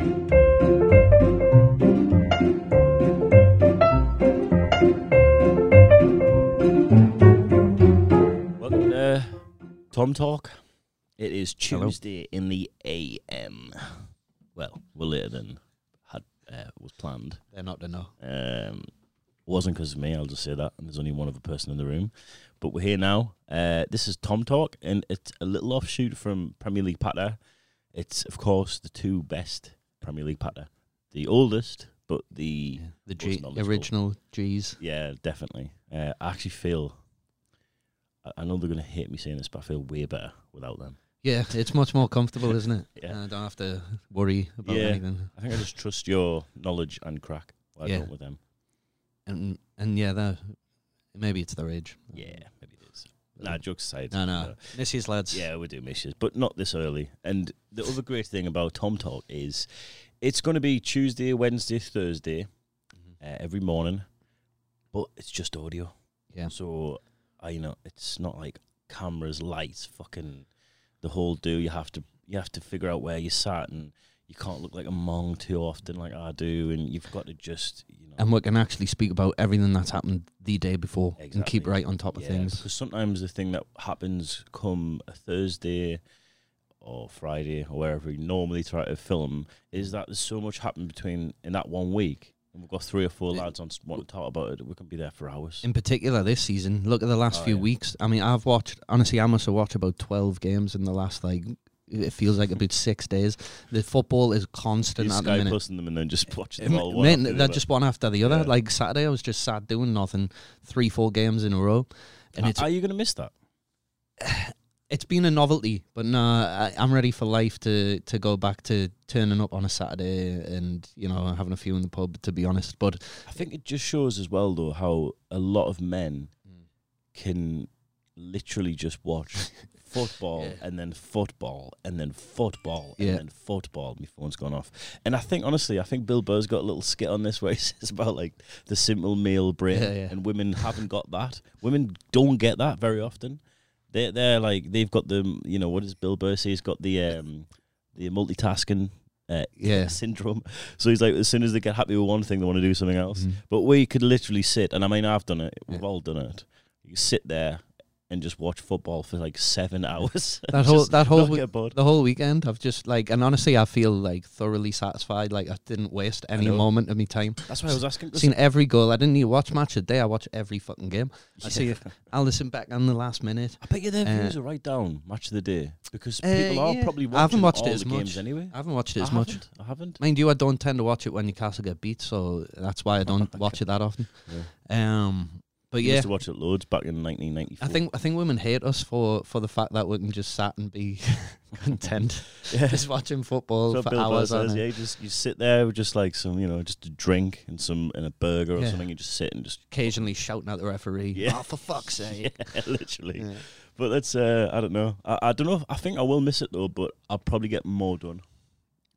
Welcome to Tom Talk. It is Hello. Tuesday in the AM. Well, we're later than had uh, was planned. They're not to know. Um, wasn't because of me. I'll just say that. And there's only one other person in the room, but we're here now. Uh, this is Tom Talk, and it's a little offshoot from Premier League Patter. It's of course the two best Premier League Patter, the oldest, but the The G, original G's. Yeah, definitely. Uh, I actually feel. I- know they're going to hate me saying this, but I feel way better without them. Yeah, it's much more comfortable, isn't it? Yeah. I don't have to worry about Yeah. anything. I think I just trust your knowledge and crack. I Yeah. don't with them. And and yeah, that maybe it's their age. Yeah, maybe. Nah, jokes aside. No, no. Miss yous, lads. Yeah, we do miss you, but not this early. And the other great thing about Tom Talk is it's going to be Tuesday, Wednesday, Thursday, uh, every morning, but it's just audio. Yeah. So, I you know, it's not like cameras, lights, fucking the whole do. You have to you have to figure out where you sat, and you can't look like a mong too often, like I do. And you've got to just you know. And we can actually speak about everything that's happened the day before and keep right on top of things. Because sometimes the thing that happens come a Thursday or Friday or wherever we normally try to film is that there's so much happened between in that one week. And we've got three or four eh, lads on want to talk about it. We can be there for hours. In particular, this season, look at the last Oh, few yeah. weeks. I mean, I've watched, honestly, I must have watched about 12 games in the last, like, it feels like about six days. The football is constant at the Sky minute. Plusing them and then just watching Um, them all. one mate, after the they're other. just one after the other. Yeah. Like Saturday, I was just sat doing nothing, three, four games in a row, and Are- it's Are you going to miss that? it's been a novelty. But no, I, I'm ready for life to to go back to turning up on a Saturday and you know having a few in the pub. To be honest, but I think it just shows as well, though, how a lot of men can literally just watch football Yeah. and then football and then football and Yeah. then football. My phone's gone off. And I think, honestly, I think Bill Burr's got a little skit on this where he says about like the simple male brain Yeah, and women haven't got that. Women don't get that very often. They're, they're like, they've got the, you know, what does Bill Burr say? He's got the, um, the multitasking uh, Yeah. syndrome. So he's like, as soon as they get happy with one thing, they want to do something else. Mhm. But we could literally sit, and I mean, I've done it. We've Yeah. all done it. You sit there and just watch football for like seven hours. that whole that whole we- the whole weekend, I've just like, and honestly, I feel like thoroughly satisfied. Like I didn't waste any know. moment of my time. That's why I was asking. Seen every goal. I didn't need to watch match a day. I watch every fucking game. I see I'll listen back on the last minute. I bet you their Uh, views are right down match of the day because Uh, people are yeah. probably watching I haven't watched all it as the much. games anyway. I haven't watched it I as much. I haven't. Mind you, I don't tend to watch it when Newcastle get beat, so that's why I don't watch it that often. Um, but yeah, used to watch it loads back in 1994. I think I think women hate us for for the fact that we can just sat and be content yeah. just watching football So for Bill hours says, yeah, you just you sit there with just like some, you know, just a drink and some and a burger or Yeah. something. You just sit and just Occasionally shouting at the referee. Yeah. Oh, for fuck's sake! yeah, literally. Yeah. But that's uh, I don't know. I, I don't know. If, I think I will miss it though, but I'll probably get more done.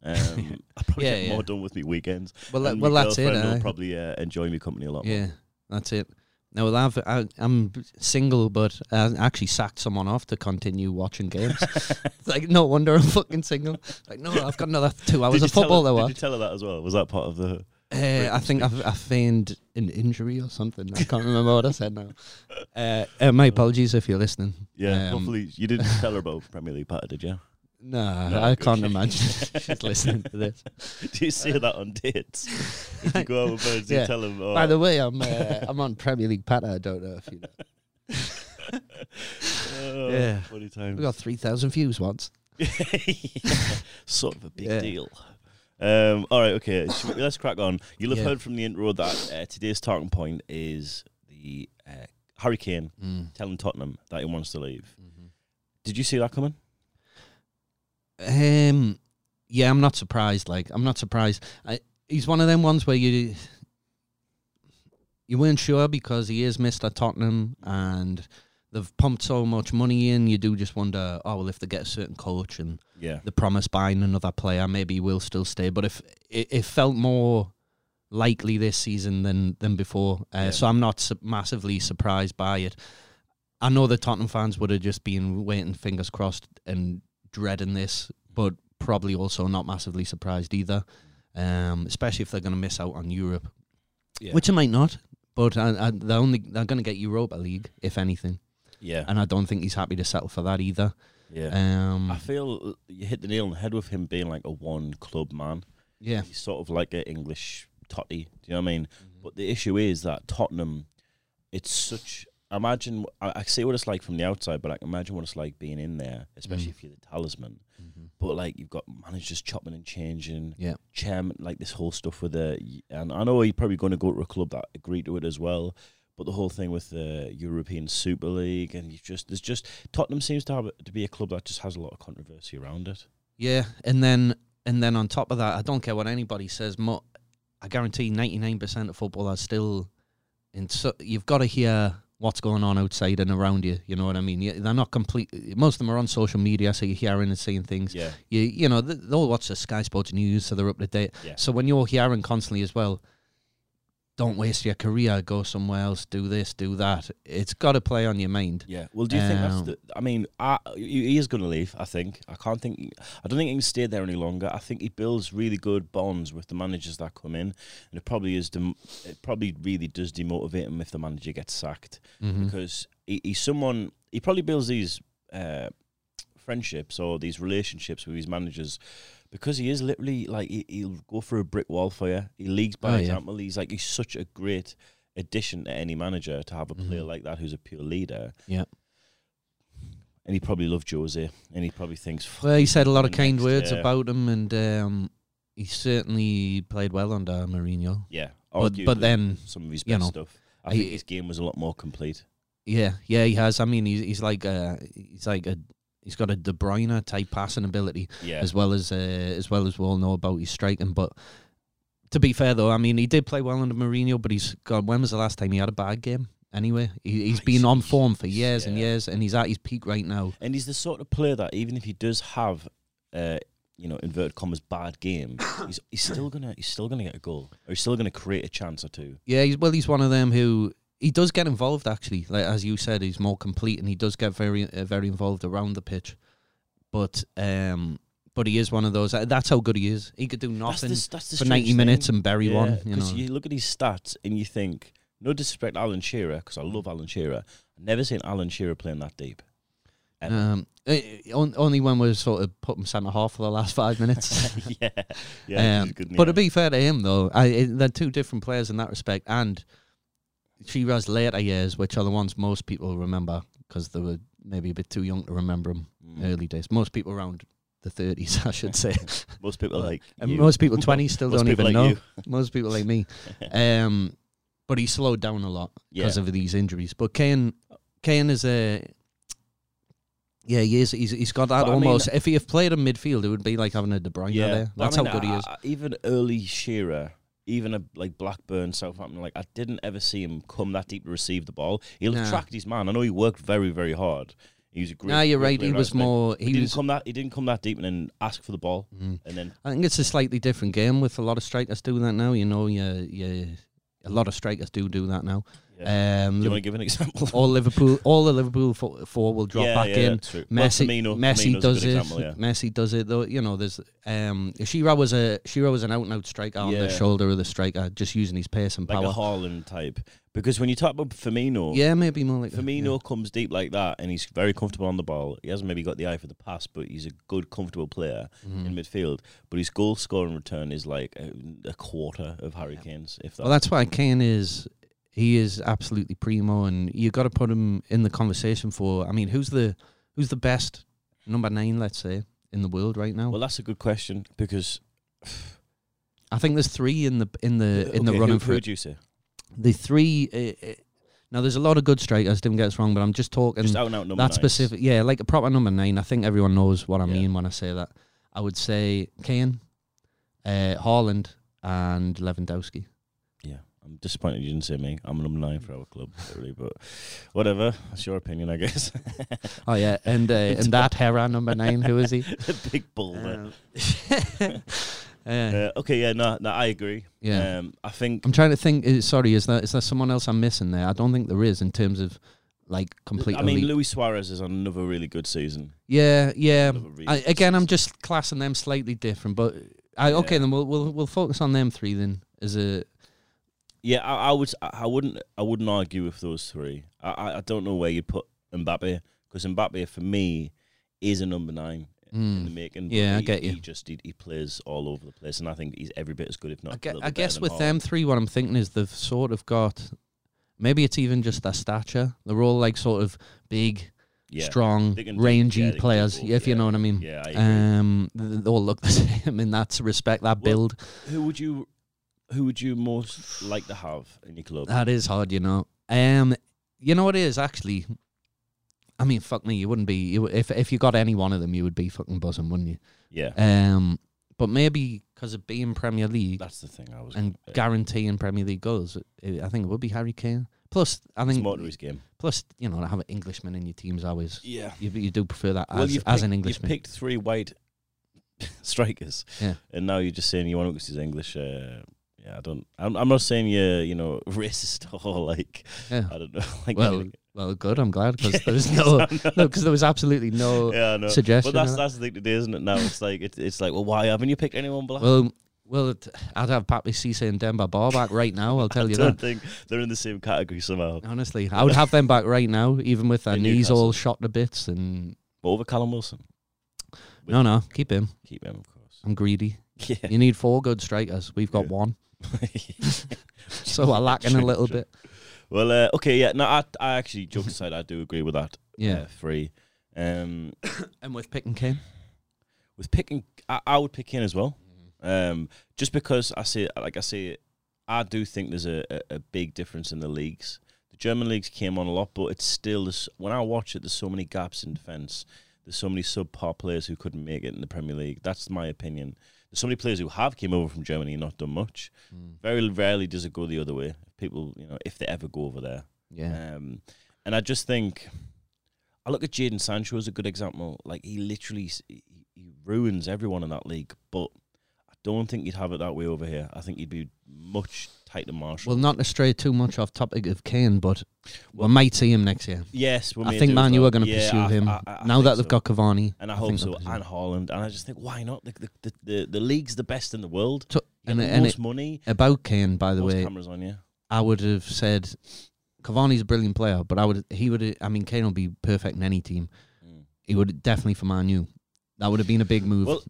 Um, I'll probably Yeah, get more done with me weekends. Well, well, that's it. will eh? probably uh, enjoy me company a lot. more. Yeah, that's it. No, well, I've, I, I'm single, but I actually sacked someone off to continue watching games. Like, no wonder I'm fucking single. Like, no, I've got another two hours of football her, to did you tell her that as well? Was that part of the? Uh, I think I've, I feigned an injury or something. I can't remember what I said now. Uh, uh, my apologies if you're listening. Yeah, Um, hopefully you didn't tell her about Premier League Patter, did you? Nah, No, I can't imagine she's listening to this. Do you say that on dates? if you go out with birds, Yeah. you tell them. Oh, By the way, I'm uh, I'm on Premier League patter. I don't know if you know. oh, Yeah. funny times. We got three thousand views once. sort of a big Yeah. deal. Um, all right, okay. we- let's crack on. You'll have Yeah. heard from the intro that uh, today's talking point is the uh, Harry Kane Mm. telling Tottenham that he wants to leave. Did you see that coming? Um, yeah, I'm not surprised. Like, I'm not surprised. I, he's one of them ones where you you weren't sure because he is Mister Tottenham and they've pumped so much money in. You do just wonder, oh well, if they get a certain coach and Yeah. the promise buying another player, maybe he will still stay. But if it, it felt more likely this season than than before, uh, Yeah. so I'm not su- massively surprised by it. I know the Tottenham fans would have just been waiting, fingers crossed, and dreading this, but probably also not massively surprised either. Um, especially if they're going to miss out on Europe, Yeah. which they might not. But uh, uh, they're only they're going to get Europa League if anything, yeah, and I don't think he's happy to settle for that either. yeah. Um, I feel you hit the nail on the head with him being like a one club man. yeah, He's sort of like an English Totti. Do you know what I mean? Mm-hmm. But the issue is that Tottenham, it's such. I imagine I, I see what it's like from the outside, but like imagine what it's like being in there, especially Mm. if you're the talisman. Mhm. But like you've got managers chopping and changing, Yeah. chairman, like this whole stuff with the. And I know you're probably going to go to a club that agreed to it as well. But the whole thing with the European Super League, and you just there's just Tottenham seems to have to be a club that just has a lot of controversy around it. yeah, and then and then on top of that, I don't care what anybody says. Mo- I guarantee ninety nine percent of football are still in. So you've got to hear what's going on outside and around you. You know what I mean? They're not complete. Most of them are on social media, so you're hearing and seeing things. Yeah, You you know th- they'll watch the Sky Sports news, so they're up to date. yeah. So when you're hearing constantly as well, don't waste your career. Go somewhere else. Do this. Do that. It's got to play on your mind. Yeah. Well, do you think that's Um, the? I mean, I, he is going to leave. I think. I can't think. I don't think he can stay there any longer. I think he builds really good bonds with the managers that come in, and it probably is. Dem- it probably really does demotivate him if the manager gets sacked Mhm. because he, he's someone. He probably builds these uh, friendships or these relationships with his managers. Because he is literally like he, he'll go through a brick wall for you. He leads by Oh, yeah. example. He's like he's such a great addition to any manager to have a player Mhm. like that who's a pure leader. Yeah. And he probably loved Jose, and he probably thinks. Well, he said a lot of kind next, words yeah. about him, and um, he certainly played well under Mourinho. Yeah, But but then, some of his best know, stuff. I he- think his game was a lot more complete. yeah, yeah, he has. I mean, he's he's like a he's like a he's got a De Bruyne type passing ability Yeah, as well as uh, as well as we all know about his striking. But to be fair though, I mean, he did play well under Mourinho, but he's God. When was the last time he had a bad game? Anyway, he, he's been on form for years and years, and he's at his peak right now. and he's the sort of player that even if he does have, uh, you know, inverted commas, bad game, he's he's still gonna he's still gonna get a goal, or he's still gonna create a chance or two. Yeah, he's well, he's one of them who he does get involved. Actually, like as you said, he's more complete, and he does get very uh, very involved around the pitch. But um, but he is one of those. Uh, that's how good he is. He could do nothing That's the, that's the for ninety minutes and bury Yeah, one. You 'cause know, you look at his stats and you think, no disrespect, to Alan Shearer, because I love Alan Shearer. I've never seen Alan Shearer playing that deep. Ever. um, on- only when we sort of put him centre half for the last five minutes. yeah, yeah. um, but to be fair to him, though, I, it, they're two different players in that respect. And Shearer's later years, which are the ones most people remember because they were maybe a bit too young to remember him Mm. early days. Most people around the 30s, I should say. most people like and you. most people 20 still Most don't even like know. you. Most people like me. Um, but he slowed down a lot because Yeah. of these injuries. But Kane, Kane is a. Yeah, he is. He's, he's got that But I mean- almost. if he had played in midfield, it would be like having a De Bruyne there. That's I mean, how good he is. I- even early Shearer, even a like Blackburn, Southampton, like I didn't ever see him come that deep to receive the ball. He'll attract his man. I know he worked very, very hard. He was a great. Nah, you're great right. He was more. He, He didn't come that. He didn't come that deep and then ask for the ball Mhm. and then. I think it's a slightly different game with a lot of strikers do that now. You know, yeah, yeah. A lot of strikers do do that now. Yeah. Um, Do you Liv- want to give an example? all Liverpool, all the Liverpool fo- four will drop yeah, back yeah, in. that's true. Well, Messi, Firmino, Messi Firmino's does good it. Example, yeah. Messi does it though. You know, there's um, Shearer was a Shearer was an out and out striker on the shoulder of the striker, just using his pace and Like power. a Haaland type. Because when you talk about Firmino, yeah, maybe more like that, Firmino comes deep like that, and he's very comfortable on the ball. He hasn't maybe got the eye for the pass, but he's a good, comfortable player yeah. Mhm. in midfield. But his goal scoring return is like a, a quarter of Harry Kane's, if that. Well, that's why Kane is. He is absolutely primo, and you got to put him in the conversation for. I mean, who's the who's the best number nine? Let's say in the world right now. well, that's a good question because I think there's three in the in the in the Okay, running who, for who would you say? the three. Uh, uh, now, there's a lot of good strikers. Don't get us wrong, but I'm just talking Just out and out number that nines. specific. Yeah, like a proper number nine. I think everyone knows what I Yeah. mean when I say that. I would say Kane, uh, Haaland, and Lewandowski. I'm disappointed you didn't see me. I'm number nine for our club, literally, but whatever. That's your opinion, I guess. Oh yeah, and uh, and that Hera number nine. Who is he? the big bull. there. Uh, uh, Uh, okay, yeah, no, no, I agree. yeah. Um, I think I'm trying to think. Uh, sorry, is there is there someone else I'm missing there? I don't think there is in terms of like completely. I mean, Luis Suarez is on another really good season. yeah, yeah. Really I, again, I'm just classing them slightly different, but I, okay, Yeah. then we'll we'll we'll focus on them three then. As a Yeah, I, I would. I I wouldn't. I wouldn't argue with those three. I, I, I don't know where you put Mbappe because Mbappe for me is a number nine in the mm, making. but Yeah, I he, get you. He just he, he plays all over the place, and I think he's every bit as good, if not. I, a gue- little I guess with than them three, what I'm thinking is they've sort of got. Maybe it's even just their stature. They're all like sort of big, yeah. strong, can do- rangy yeah, they can do players. both, if you know what I mean. Yeah, I agree. Um, th- they all look the same in that respect. That Well, build who would you, who would you most like to have in your club? that is hard, you know. Um, you know what it is actually. I mean, fuck me, you wouldn't be you, if if you got any one of them, you would be fucking buzzing, wouldn't you? yeah, Um, but maybe because of being Premier League that's the thing. I was and guaranteeing Premier League goals, it, I think it would be Harry Kane. Plus, I it's think more to his game. plus you know to have an Englishman in your team's always Yeah. you, you do prefer that Well, as as picked, an Englishman. You've picked three white strikers, Yeah. and now you're just saying you want to he's English. Uh, yeah, I don't. I'm, I'm not saying you're, you know, racist or like Yeah. I don't know. Like Well. Well, good. I'm glad because there's no no because there was absolutely no yeah, I suggestion. But that's that. that's the thing today, isn't it? Now it's like it's it's like, well, why haven't you picked anyone black? well, well, it, I'd have Papiss Cisse and Demba Ba back right now. I'll tell I you don't that. think they're in the same category somehow. Honestly, I would have them back right now, even with their In knees Newcastle. all shot to bits. And But over Callum Wilson, no, no, keep him. keep him, of course. I'm greedy. Yeah. You need four good strikers. We've got Yeah. one, so we're lacking a little bit. Well, uh, okay, yeah. No, I, I actually, joke aside, I do agree with that. Yeah, uh, three. Um, and with picking Kane. with picking, I, I would pick in as well. Um, just because I say, like I say, I do think there's a, a, a big difference in the leagues. The German leagues came on a lot, but it's still there's, when I watch it, there's so many gaps in defence. There's so many subpar players who couldn't make it in the Premier League. That's my opinion. There's so many players who have came over from Germany and not done much. Mm. Very rarely does it go the other way. People, you know, if they ever go over there. Yeah, Um, and I just think I look at Jaden Sancho as a good example. Like he literally he, he ruins everyone in that league, but I don't think you'd have it that way over here. I think you'd be much tighter Marshall. well, not to stray too much off topic of Kane, but Well- we might see him next year. yes, we I think Man as U are going to pursue him now that they've got Cavani. and I, hope so. they'll pursue him. And Haaland, and I just think why not? The the, the, the, the league's the best in the world. You and most it- money, About Kane, by the way, cameras on you. I would have said Cavani's a brilliant player, but I would he would I mean Kane will be perfect in any team. Mm. He would definitely for Man U. That would have been a big move. Well,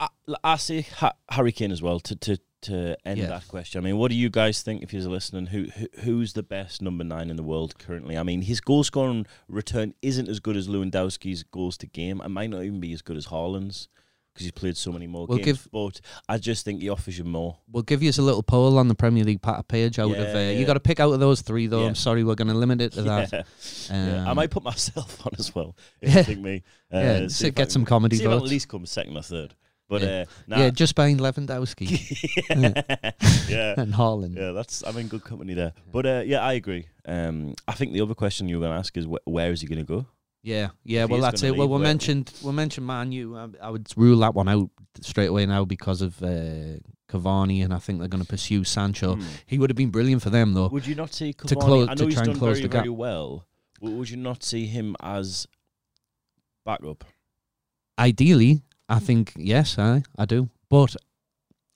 I, I ha- Harry Kane as well to to to end Yeah. that question. I mean, what do you guys think if you're listening? Who, who who's the best number nine in the world currently? I mean, his goal scoring return isn't as good as Lewandowski's goals to game. It might not even be as good as Haaland's because he's played so many more We'll games. give- but I just think he offers you more. we'll give you a little poll on the Premier League pa- page out of uh, yeah. you got to pick out of those three though. Yeah. I'm sorry, we're going to limit it to that. Yeah. Yeah. I Um, might put myself on as well if Yeah. you think me. Uh, yeah, see so if I get some comedy See if at least come second or third. But Yeah. uh, nah, Yeah, just behind Lewandowski yeah. and Haaland. Yeah, that's I'm in good company there. But uh, yeah, I agree. Um, I think the other question you were going to ask is wh- where is he going to go? Yeah, yeah. If Well, that's it. Well, we mentioned we mentioned Man U. I, I would rule that one out straight away now because of uh, Cavani, and I think they're going to pursue Sancho. Hmm. He would have been brilliant for them though. Would you not see Cavani? To close- I to he's try and done close very the gap. very well. Would you not see him as backup? Ideally, I think yes, I I do, but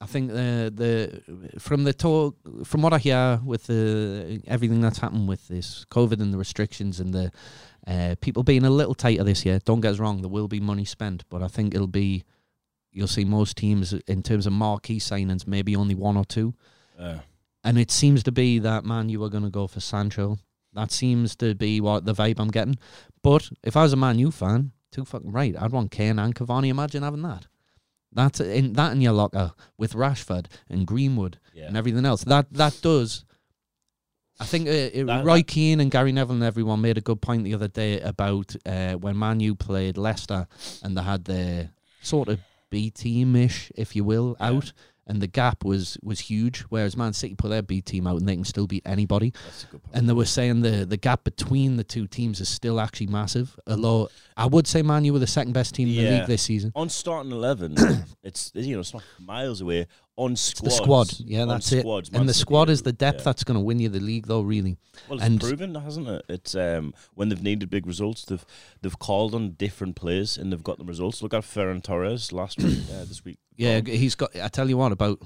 I think the the from the talk from what I hear with the everything that's happened with this COVID and the restrictions and the uh, people being a little tighter this year. Don't get us wrong, there will be money spent, but I think it'll be you'll see most teams in terms of marquee signings, maybe only one or two. Uh, And it seems to be that man, you are going to go for Sancho. That seems to be what the vibe I'm getting. But if I was a Man U fan, too fucking right, I'd want Kane and Cavani. Imagine having that. That's in that in your locker with Rashford and Greenwood yeah. and everything else. That that does. I think uh, it, That- Roy Keane and Gary Neville and everyone made a good point the other day about uh, when Man U played Leicester and they had their sort of B team ish, if you will, Yeah. out, and the gap was was huge. Whereas Man City put their B team out and they can still beat anybody. That's a good point. And they were saying the the gap between the two teams is still actually massive. Although mm. I would say Man U were the second best team in the league this season. on starting eleven, it's you know it's not miles away. On squads. the squad. Yeah, that's it. squads, And the squad is the depth yeah. that's going to win you the league, though. Really. Well, it's and- proven, hasn't it? It's um, when they've needed big results, they've they've called on different players and they've got the results. Look at Ferran Torres last week, uh, this week. Yeah, he's got. I tell you what about.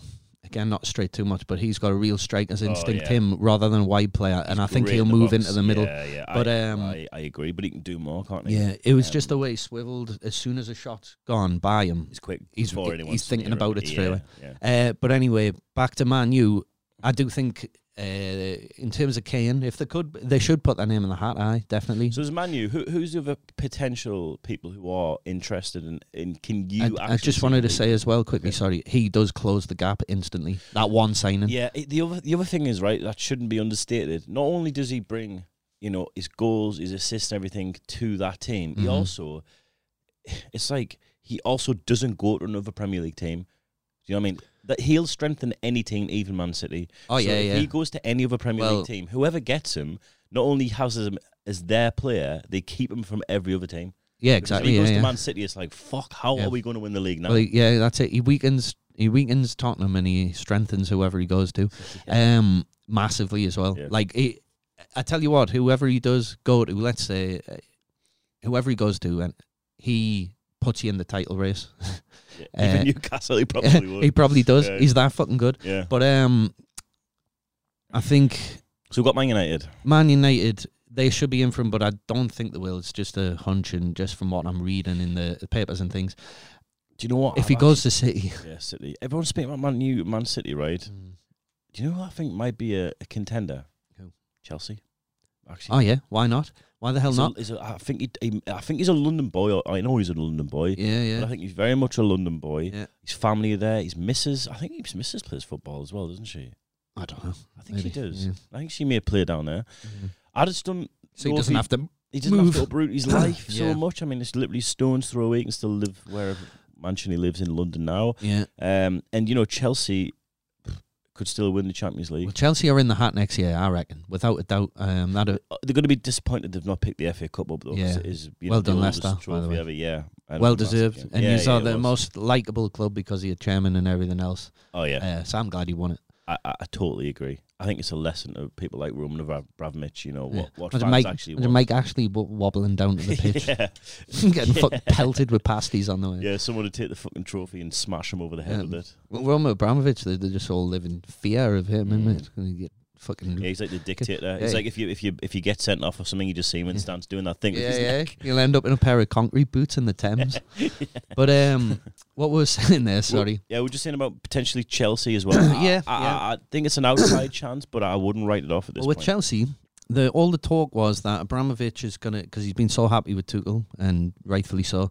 Again, not straight too much, but he's got a real striker's instinct. Oh, yeah. Him rather than wide player, and I think he'll the move into the middle. Yeah, yeah. But, I, um, I, I agree, but he can do more, can't he? Yeah, it was just the Um, way he swiveled. As soon as a shot's gone by him, He's quick. He's- he's thinking about it straight away. Yeah. Uh, but anyway, back to Man U. I do think, uh, in terms of Kane, if they could, they should put their name in the hat. Aye, definitely. So as Man U, who, who's the other potential people who are interested in? in can you? I, actually I just wanted to say as well, quickly. Okay. Sorry, he does close the gap instantly. That one signing. Yeah, it- the other the other thing is right that shouldn't be understated. Not only does he bring you know his goals, his assists, and everything to that team, he Mhm. also it's like he also doesn't go to another Premier League team. Do you know what I mean? That he'll strengthen any team, even Man City. Oh So yeah, if yeah. he goes to any other Premier Well- League team, whoever gets him, not only has him as their player, they keep him from every other team. yeah, Because if exactly. he goes yeah. to Man City, it's like fuck. How Yeah. are we going to win the league now? Well, yeah, that's it. He weakens. He weakens Tottenham and he strengthens whoever he goes to. um, massively as well. Like, he, I tell you what, whoever he does go to, let's say, uh, whoever he goes to, and he puts you in the title race. Yeah. uh, Even Newcastle, he probably would. he probably does. Yeah. He's that fucking good. yeah. But um, I think So we've got Man United. Man United. They should be in for him, but I don't think they will. It's just a hunch, and just from what I'm reading in the, the papers and things. Do you know what? If he I've goes to City, yeah, City. Everyone's speaking about Man U, Man City, right? Do you know who I think might be a, a contender? Who? Chelsea. Actually, oh yeah, why not? Why the hell He's a- not? he's a- I think he, he, I think he's a London boy. I know he's a London boy. Yeah, But yeah. I think he's very much a London boy. Yeah. His family are there. His missus. I think his missus plays football as well, doesn't she? I don't know. I think she does. yeah. I think she may play down there. Mhm. I just don't. So he doesn't have to He doesn't move. have to uproot his life Yeah. so much. I mean, it's literally stones throw away. He can still live wherever mansion he lives in London now. Yeah. Um, and you know, Chelsea could still win the Champions League. Well, Chelsea are in the hat next year, I reckon, without a doubt. Um, that Uh, They're going to be disappointed they've not picked the FA Cup up though. Yeah. it is, you Well know, done, Leicester, by the way. ever, yeah. Well deserved, and yeah, he's yeah, uh, the most likable club because of your chairman and everything else. Oh yeah, Uh, so I'm glad he won it. I, I, I totally agree. I think it's a lesson to people like Roman Abramovich. You know what, what Imagine fans Mike, actually want. Mike w- wobbling down to the pitch, yeah, getting fucking pelted with pasties on the way. yeah. Someone would take the fucking trophy and smash him over the head Yeah. with it. Well, Roman Abramovich, they, they just all live in fear of him, Mm. isn't it? And fucking Yeah, he's like the dictator. He's Yeah. like if you if you if you get sent off or something, you just see him in Yeah. stance doing that thing yeah, yeah. neck. You'll end up in a pair of concrete boots in the Thames. But um, what we were saying there, sorry. Yeah, we're just saying about potentially Chelsea as well. Yeah, I. I, I think it's an outside chance, but I wouldn't write it off at this Well, with point. Chelsea, the all the talk was that Abramovich is gonna because he's been so happy with Tuchel and rightfully so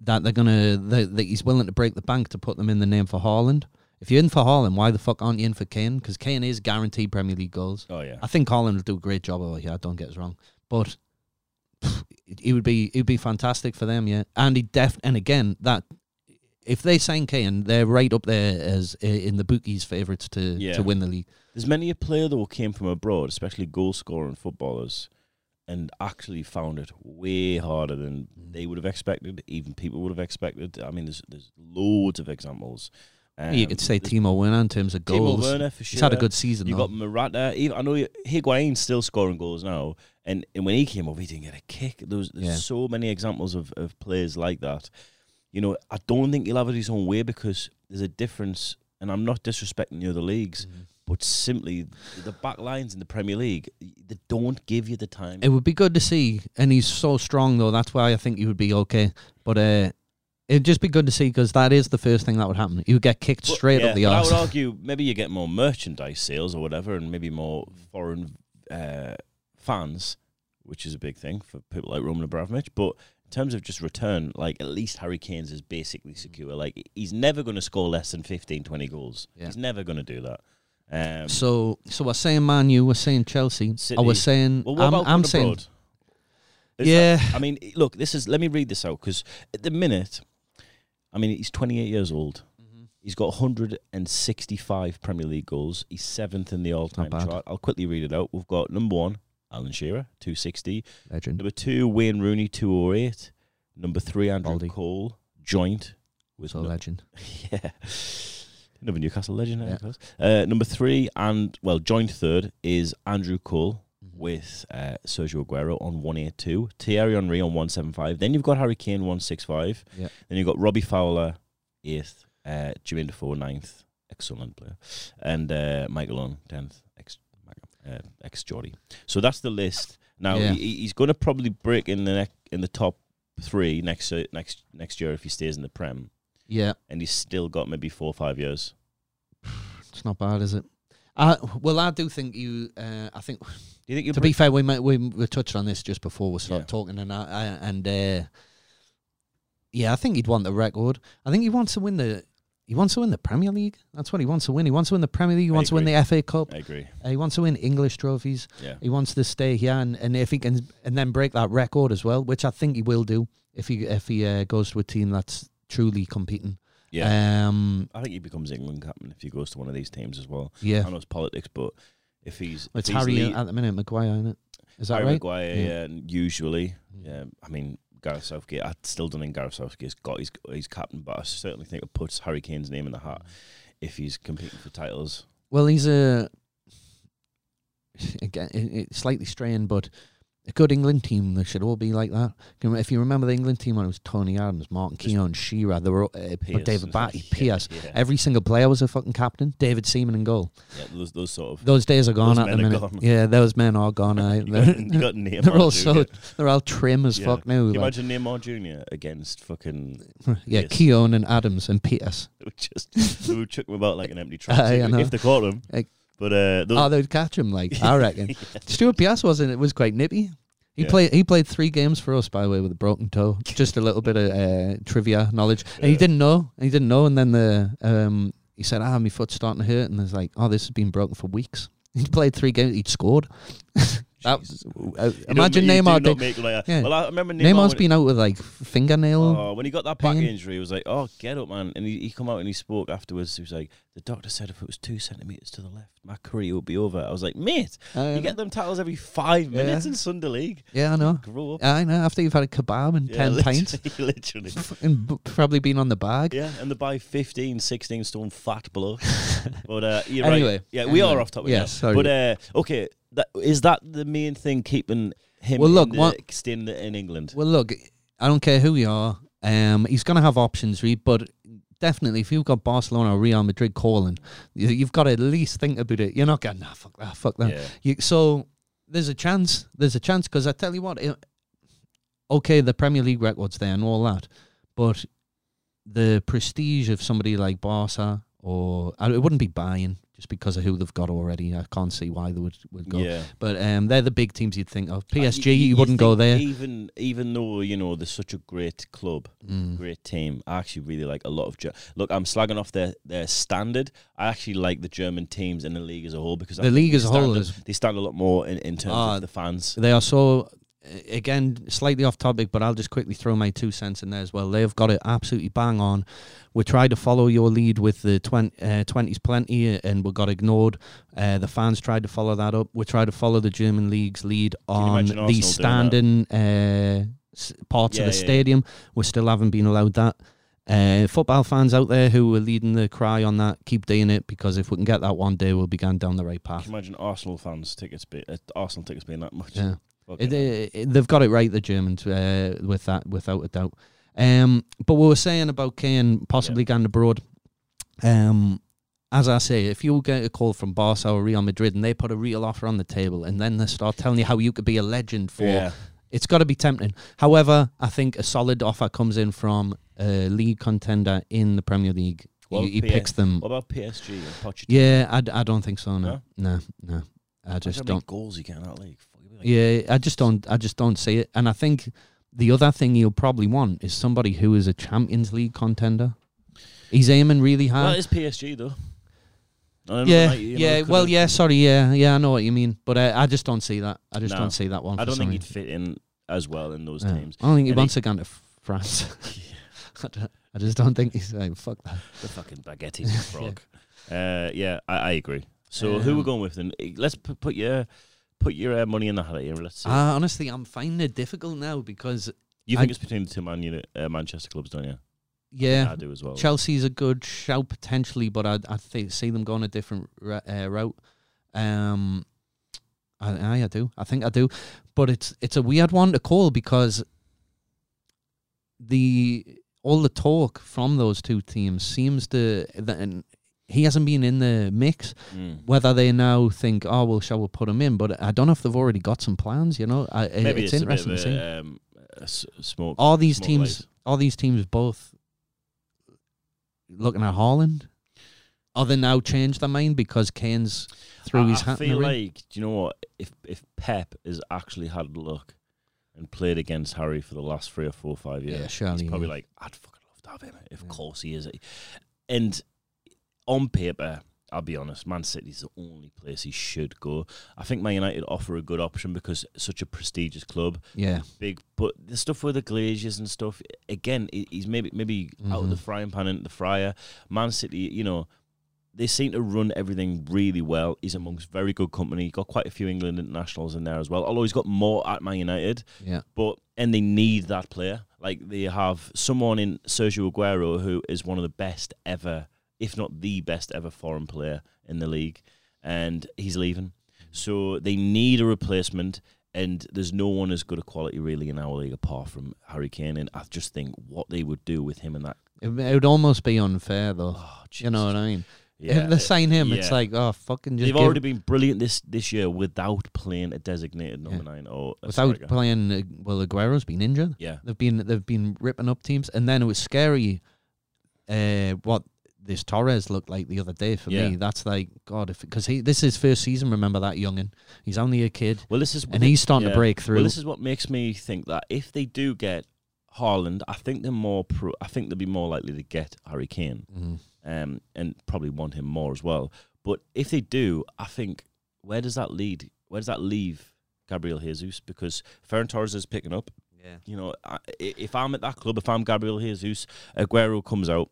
that they're gonna that, that he's willing to break the bank to put them in the name for Haaland. If you're in for Haaland, why the fuck aren't you in for Kane? Because Kane is guaranteed Premier League goals. oh yeah, I think Haaland will do a great job over here. Don't get us wrong, but it would be it would be fantastic for them. Yeah, and he def and again that. If they sign Kane, they're right up there as uh, in the bookies' favourites to, Yeah. to win the league. there's many a player that came from abroad, especially goal scoring footballers, and actually found it way harder than Mm. they would have expected. Even people would have expected. I mean, there's there's loads of examples. Um, you could say Timo Werner in terms of goals. Timo. Werner for sure. He's had a good season. You got Morata. Even, I know Higuain's still scoring goals now, and, and when he came over, he didn't get a kick. There's, there's Yeah. so many examples of, of players like that. You know, I don't think he'll have it his own way because there's a difference, and I'm not disrespecting the other leagues, Mm. but simply the back lines in the Premier League, they don't give you the time. It would be good to see, and he's so strong though. That's why I think he would be okay. But uh, it'd just be good to see because that is the first thing that would happen. You would get kicked But, straight yeah, up the but I arse. would argue maybe you get more merchandise sales or whatever, and maybe more foreign uh, fans, which is a big thing for people like Roman Abramovich. But in terms of just return, like at least Harry Kane's is basically secure. Like he's never going to score less than 15, 20 goals. Yeah. He's never going to do that. Um, So, so we're saying Man U, we're saying Chelsea, City. I was saying, well, what I'm, about I'm going saying, abroad? Is yeah, that- I mean, look, this is. Let me read this out because at the minute, I mean, he's 28 years old. He's got 165 Premier League goals. He's seventh in the all-time chart. I'll quickly read it out. We've got number one, Alan Shearer, 260. legend. Number two, Wayne Rooney, 208. Number three, Andrew. Cole, joint with So no- legend. yeah. Another Newcastle legend, Yeah. Uh, number three, and well, joint third is Andrew Cole Mm-hmm. With uh, Sergio Aguero on 182, Thierry Henry on 175. Then you've got Harry Kane 165. Yeah. Then you've got Robbie Fowler, eighth, uh, Jermaine Defoe, ninth, ex Sunderland player, and uh, Michael Owen 10th, ex uh, ex Geordie. So that's the list. Now Yeah. he, he's going to probably break in the nec- in the top three next uh, next next year if he stays in the Prem, Yeah, and he's still got maybe four or five years. it's not bad, is it? Uh, well, I do think you. Uh, I think Do you think you to be fair, we might we, we touched on this just before we started Yeah. talking, and I, I and uh, yeah, I think he'd want the record. I think he wants to win the. He wants to win the Premier League. That's what he wants to win. He wants to win the Premier League. He I wants to win the FA Cup. I agree. Uh, he wants to win English trophies. Yeah. He wants to stay here, and, and if he can, and then break that record as well, which I think he will do if he if he uh, goes to a team that's truly competing. Yeah. Um. I think he becomes England captain if he goes to one of these teams as well. Yeah. I know it's politics, but if he's It's if he's Harry lead- at the minute, Maguire, isn't it? Is that Harry right? Maguire, Yeah. yeah. usually, yeah. I mean, Gareth Southgate. I still don't think Gareth Southgate's got his his captain, but I certainly think it puts Harry Kane's name in the hat if he's competing for titles. Well, he's a again it, it's slightly strained, but a good England team. They should all be like that. If you remember the England team when it was Tony Adams, Martin Just Keown, Shearer, they were all- uh, Pearce David Batty. Pearce. Yeah. Every single player was a fucking captain. David Seaman in goal. Yeah, those those sort of. Those days are gone at the minute. Yeah, those men are gone. you got, you got Neymar they're all so they're all trim as Yeah. fuck now. Can you like. imagine Neymar Jr. against fucking yeah, Yes. Keown and Adams and Pearce. Just they would chuck him about like an empty I know. if they caught him. Like- but uh, those, Oh, they'd catch him. Like I reckon. Stuart Pearce wasn't. It was quite nippy. He Yeah. played. He played three games for us, by the way, with a broken toe. Just a little bit of uh, trivia knowledge. And he didn't know. And he didn't know. And then the um, he said, "Ah, my foot's starting to hurt." And it's like, "Oh, this has been broken for weeks." He played three games. He'd scored. That, uh, imagine Neymar. Did, make like Yeah. Well, I remember Neymar. Neymar's when- been out with like fingernail. Oh, when he got that back pain. injury, he was like, "Oh, get up, man!" And he, he come out and he spoke afterwards. He was like, "The doctor said if it was two centimeters to the left, my career would be over." I was like, "Mate, Uh, you get them tackles every five Yeah. minutes in Sunday League. yeah, I know. Grow up." I know. After you've had a kebab and Yeah, ten pints, literally, literally. and probably been on the bag. Yeah, and the buy 15, 16 stone fat below. but uh, you're Anyway, right. Yeah, we are off topic. Yeah, now. sorry. But uh, okay, that is that the main thing keeping him Well, look, in, staying in England? Well, look, I don't care who you are. Um, he's going to have options, Reed, but definitely if you've got Barcelona or Real Madrid calling, you, you've got to at least think about it. You're not going, nah, fuck that, fuck that. yeah. You, so there's a chance. There's a chance because I tell you what, it, okay, the Premier League records there and all that, but the prestige of somebody like Barca or it wouldn't be buying just because of who they've got already. I can't see why they would, would go. Yeah. But um, they're the big teams you'd think of. Uh, PSG, y- you, y- wouldn't go there. Even even though you know they're such a great club, Mm. great team. I actually really like a lot of. Ger- Look, I'm slagging off their their standard. I actually like the German teams in the league as a whole because The think league as a whole is they stand a lot more in, in terms Ah, of the fans. They are so again slightly off topic, but I'll just quickly throw my two cents in there as well. They've got it absolutely bang on. We tried to follow your lead with the twenties plenty, uh, and we got ignored. Uh, the fans tried to follow that up. We tried to follow the German league's lead on the standing uh, parts Yeah, of the yeah, yeah. stadium. We still haven't been allowed that. Uh, football fans out there who are leading the cry on that, keep doing it because if we can get that one day, we'll be going down the right path. Can you imagine Arsenal fans tickets be uh, Arsenal tickets being that much? Yeah. Fucking It, hell. it, they've got it right, the Germans, uh, with that, without a doubt. Um, but we were saying about Kane possibly going abroad. Um, as I say, if you get a call from Barca or Real Madrid and they put a real offer on the table and then they start telling you how you could be a legend for, yeah. it's got to be tempting. However, I think a solid offer comes in from a league contender in the Premier League. Well, he he picks them. What about PSG and Pochettino? Yeah, I, d- I don't think so. No, no, no. I Imagine just how many don't. goals he get in that league. Fuck, it'd be like- Yeah, I just don't. I just don't see it. And I think the other thing he'll probably want is somebody who is a Champions League contender. He's aiming really Well, hard. it's PSG though. Yeah, like, know, yeah. could Well, yeah. Sorry, yeah, yeah. I know what you mean, but uh, I just don't see that. I just No. don't see that one. I don't think he'd fit in as well in those Yeah. teams. I don't think he And wants to go to France. I I just don't think he's like fuck that. The fucking baguette frog. uh, yeah, I, I agree. So who we're Um, going with then? Eh, Let's p- put your put your uh, money in the hat here. Let's see. Uh, honestly, I'm finding it difficult now because you I- think it's between the two Man uh, Manchester clubs, don't you? yeah, I do as well. Chelsea's a good shout potentially, but I I think see them going a different uh, route. Um, I, I I do. I think I do, but it's it's a weird one to call because the all the talk from those two teams seems to and he hasn't been in the mix. Mm. Whether they now think, oh well, shall we put him in? But I don't know if they've already got some plans. You know, I, I- Maybe it's, it's, interesting to see. um, smoke. all these smoke teams, light. all these teams, both looking at Haaland. Are they now changed their mind because Kane's threw I, his I hat in feel the ring? like, do you know what? If if Pep has actually had a look and played against Harry for the last three or four or five years, Yeah, surely, he's probably yeah. like, I'd fucking love to have him. Of Yeah. course he is. And on paper, I'll be honest, Man City's the only place he should go. I think Man United offer a good option because such a prestigious club. Yeah, big. But the stuff with the Glazers and stuff, again, he's maybe maybe out of the Mhm. frying pan into the fryer. Man City, you know, they seem to run everything really well. He's amongst very good company. Got quite a few England internationals in there as well. Although he's got more at Man United, yeah, but and they need that player. Like they have someone in Sergio Aguero who is one of the best ever, if not the best ever foreign player in the league, and he's leaving. So they need a replacement, and there's no one as good a quality really in our league apart from Harry Kane. And I just think what they would do with him and that. it, it would almost be unfair though. Oh, you know what I mean? Yeah, if they sign him, it's like oh fucking just They've already been brilliant this this year without playing a designated number Yeah. nine or a without striker. playing. Uh, well, Aguero's been injured. Yeah, They've been they've been ripping up teams, and then it was scary. Uh, what this Torres looked like the other day for Yeah. me. That's like God, if because he this is his first season. Remember that youngin? He's only a kid, well, this is and he's starting yeah. to break through. Well, this is what makes me think that if they do get Haaland, I think they're more. Pro- I think they'll be more likely to get Harry Kane, Mhm. um, and probably want him more as well. But if they do, I think where does that lead? Where does that leave Gabriel Jesus? Because Ferran Torres is picking up. Yeah. You know, i- if I'm at that club, if I'm Gabriel Jesus, Aguero comes out.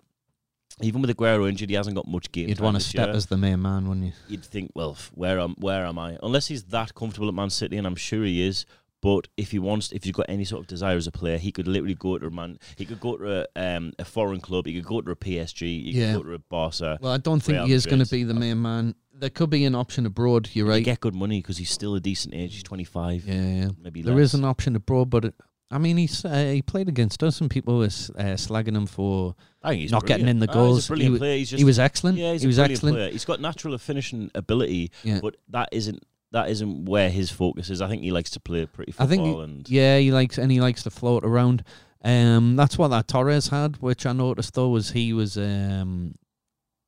Even with Aguero injured, he hasn't got much game. You'd want to step year as the main man, wouldn't you? you'd think, well, where am where am I? Unless he's that comfortable at Man City, and I'm sure he is. But if he wants, if he's got any sort of desire as a player, he could literally go to a man. He could go to a, um, a foreign club. He could go to a PSG. He Yeah. could go to a Barca. Well, I don't think Real he is going to be the main man. There could be an option abroad. You're He right. get good money because he's still a decent age. He's 25, Yeah, yeah. maybe There less. is an option abroad, but it, I mean, he's uh, he played against us, and people were uh, slagging him for he's not getting in the goals. he's a brilliant He player. He's just he was excellent. yeah, he's he was brilliant excellent. player. He's got natural finishing ability, Yeah. but that isn't that isn't where his focus is. I think he likes to play pretty I think football he- and Yeah, he likes and he likes to float around. Um, that's what that Torres had, which I noticed though was he was um,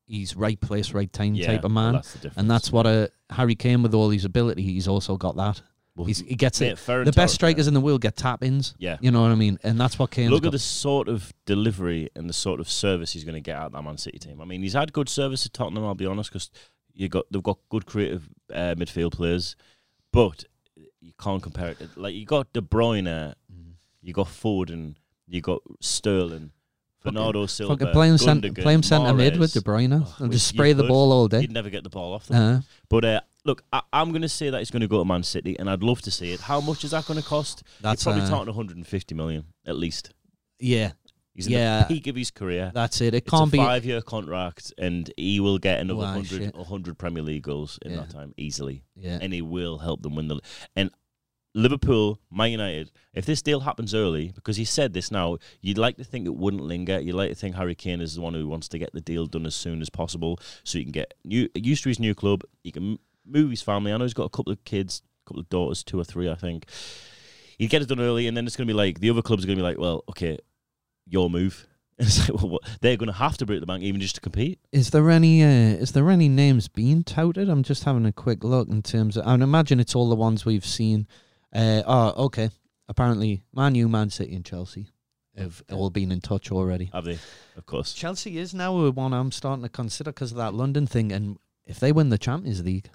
he's right place, right time yeah, type of well, man, that's the and that's what a Harry Kane with all his ability, he's also got that. Well, He's, he gets it. The best strikers in the world get tap ins. Yeah. You know what I mean? And that's what Kane's Look got. at the sort of delivery and the sort of service he's going to get out of that Man City team. I mean, he's had good service at Tottenham. I'll be honest, because you got they've got good creative uh, midfield players, but you can't compare it. To, Like you got De Bruyne, Mm. you got Foden, you got Sterling, Bernardo Silva, Fucking play him, cent- play him centre mid with De Bruyne. Oh, and just spray the could. ball all day. You'd never get the ball off them. Uh, But uh, look, I, I'm going to say that he's going to go to Man City, and I'd love to see it. How much is that going to cost? that's You're probably uh, talking 150 million at least. yeah, He's in Yeah. the peak of his career. that's it. It It's can't a be. five-year contract, and he will get another Wow, 100, shit. 100 Premier League goals in Yeah. that time easily, Yeah, and he will help them win the. And Liverpool, Man United, if this deal happens early, because he said this now, you'd like to think it wouldn't linger. You'd like to think Harry Kane is the one who wants to get the deal done as soon as possible, so he can get new used to his new club. He can m- move his family. I know he's got a couple of kids, a couple of daughters, two or three, I think. He'd get it done early, and then it's going to be like the other clubs are going to be like, well, okay, your move. And it's like, well, what? they're going to have to break the bank even just to compete. Is there any uh, is there any names being touted? I'm just having a quick look in terms of. I imagine it's all the ones we've seen. Uh, oh, okay. Apparently, Man U, Man City, and Chelsea have all been in touch already. Have they? Of course. Chelsea is now one I'm starting to consider because of that London thing, and if they win the Champions League,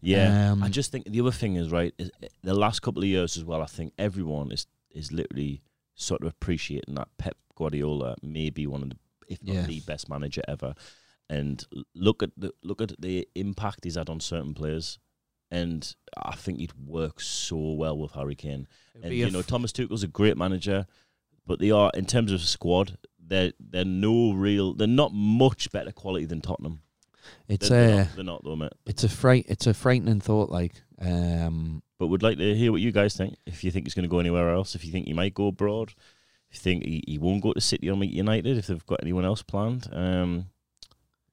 Yeah. Um, I just think the other thing is right. Is uh, the last couple of years as well. I think everyone is is literally sort of appreciating that Pep Guardiola may be one of the, if not Yeah. the best manager ever. And look at the look at the impact he's had on certain players. And I think he'd work so well with Harry Kane. It'd And you know, Thomas Tuchel's a great manager, but they are in terms of squad, they're they're no real. They're not much better quality than Tottenham. It's they're, they're, a not, they're not though, mate. it's a fright it's a frightening thought. Like um, But would like to hear what you guys think. If you think he's going to go anywhere else, if you think he might go abroad, if you think he, he won't go to City or meet United, if they've got anyone else planned. Um,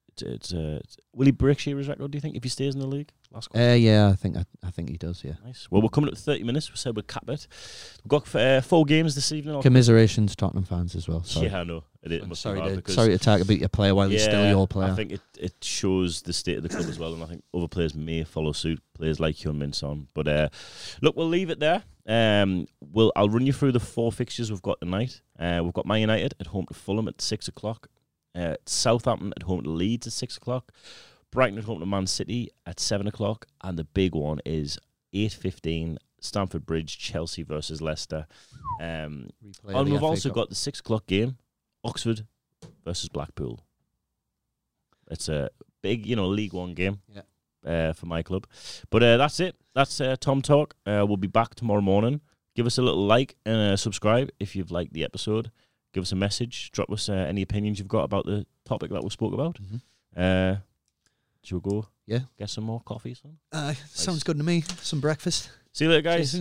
it's, it's, uh, it's will he break Shearer's record? Do you think if he stays in the league? Last question. uh, yeah, I think I, I think he does. Yeah. Nice. Well, we're coming up to 30 minutes. We said we'd cap it. We've got uh, four games this evening. Commiserations, Tottenham fans as well. Sorry. Yeah, I know. It, I'm sorry to, sorry to talk about your player while he's still your player. I think it, it shows the state of the club as well, and I think other players may follow suit. Players like Heung-Min Son. But uh, look, we'll leave it there. Um, we'll I'll run you through the four fixtures we've got tonight. Uh, we've got Man United at home to Fulham at six o'clock. Uh, Southampton at home to Leeds at six o'clock. Brighton at home to Man City at seven o'clock, and the big one is eight fifteen. Stamford Bridge, Chelsea versus Leicester. Um, and we've also got the six o'clock game, Oxford versus Blackpool. It's a big, you know, League One game. Yeah. Uh, for my club, but uh, that's it. That's uh, Tom Talk. Uh, we'll be back tomorrow morning. Give us a little like and uh, subscribe if you've liked the episode. Give us a message. Drop us uh, any opinions you've got about the topic that we spoke about. Mhm. Uh, should we go? Yeah. Get some more coffee, son. Uh, sounds good to me. Some breakfast. See you later, guys.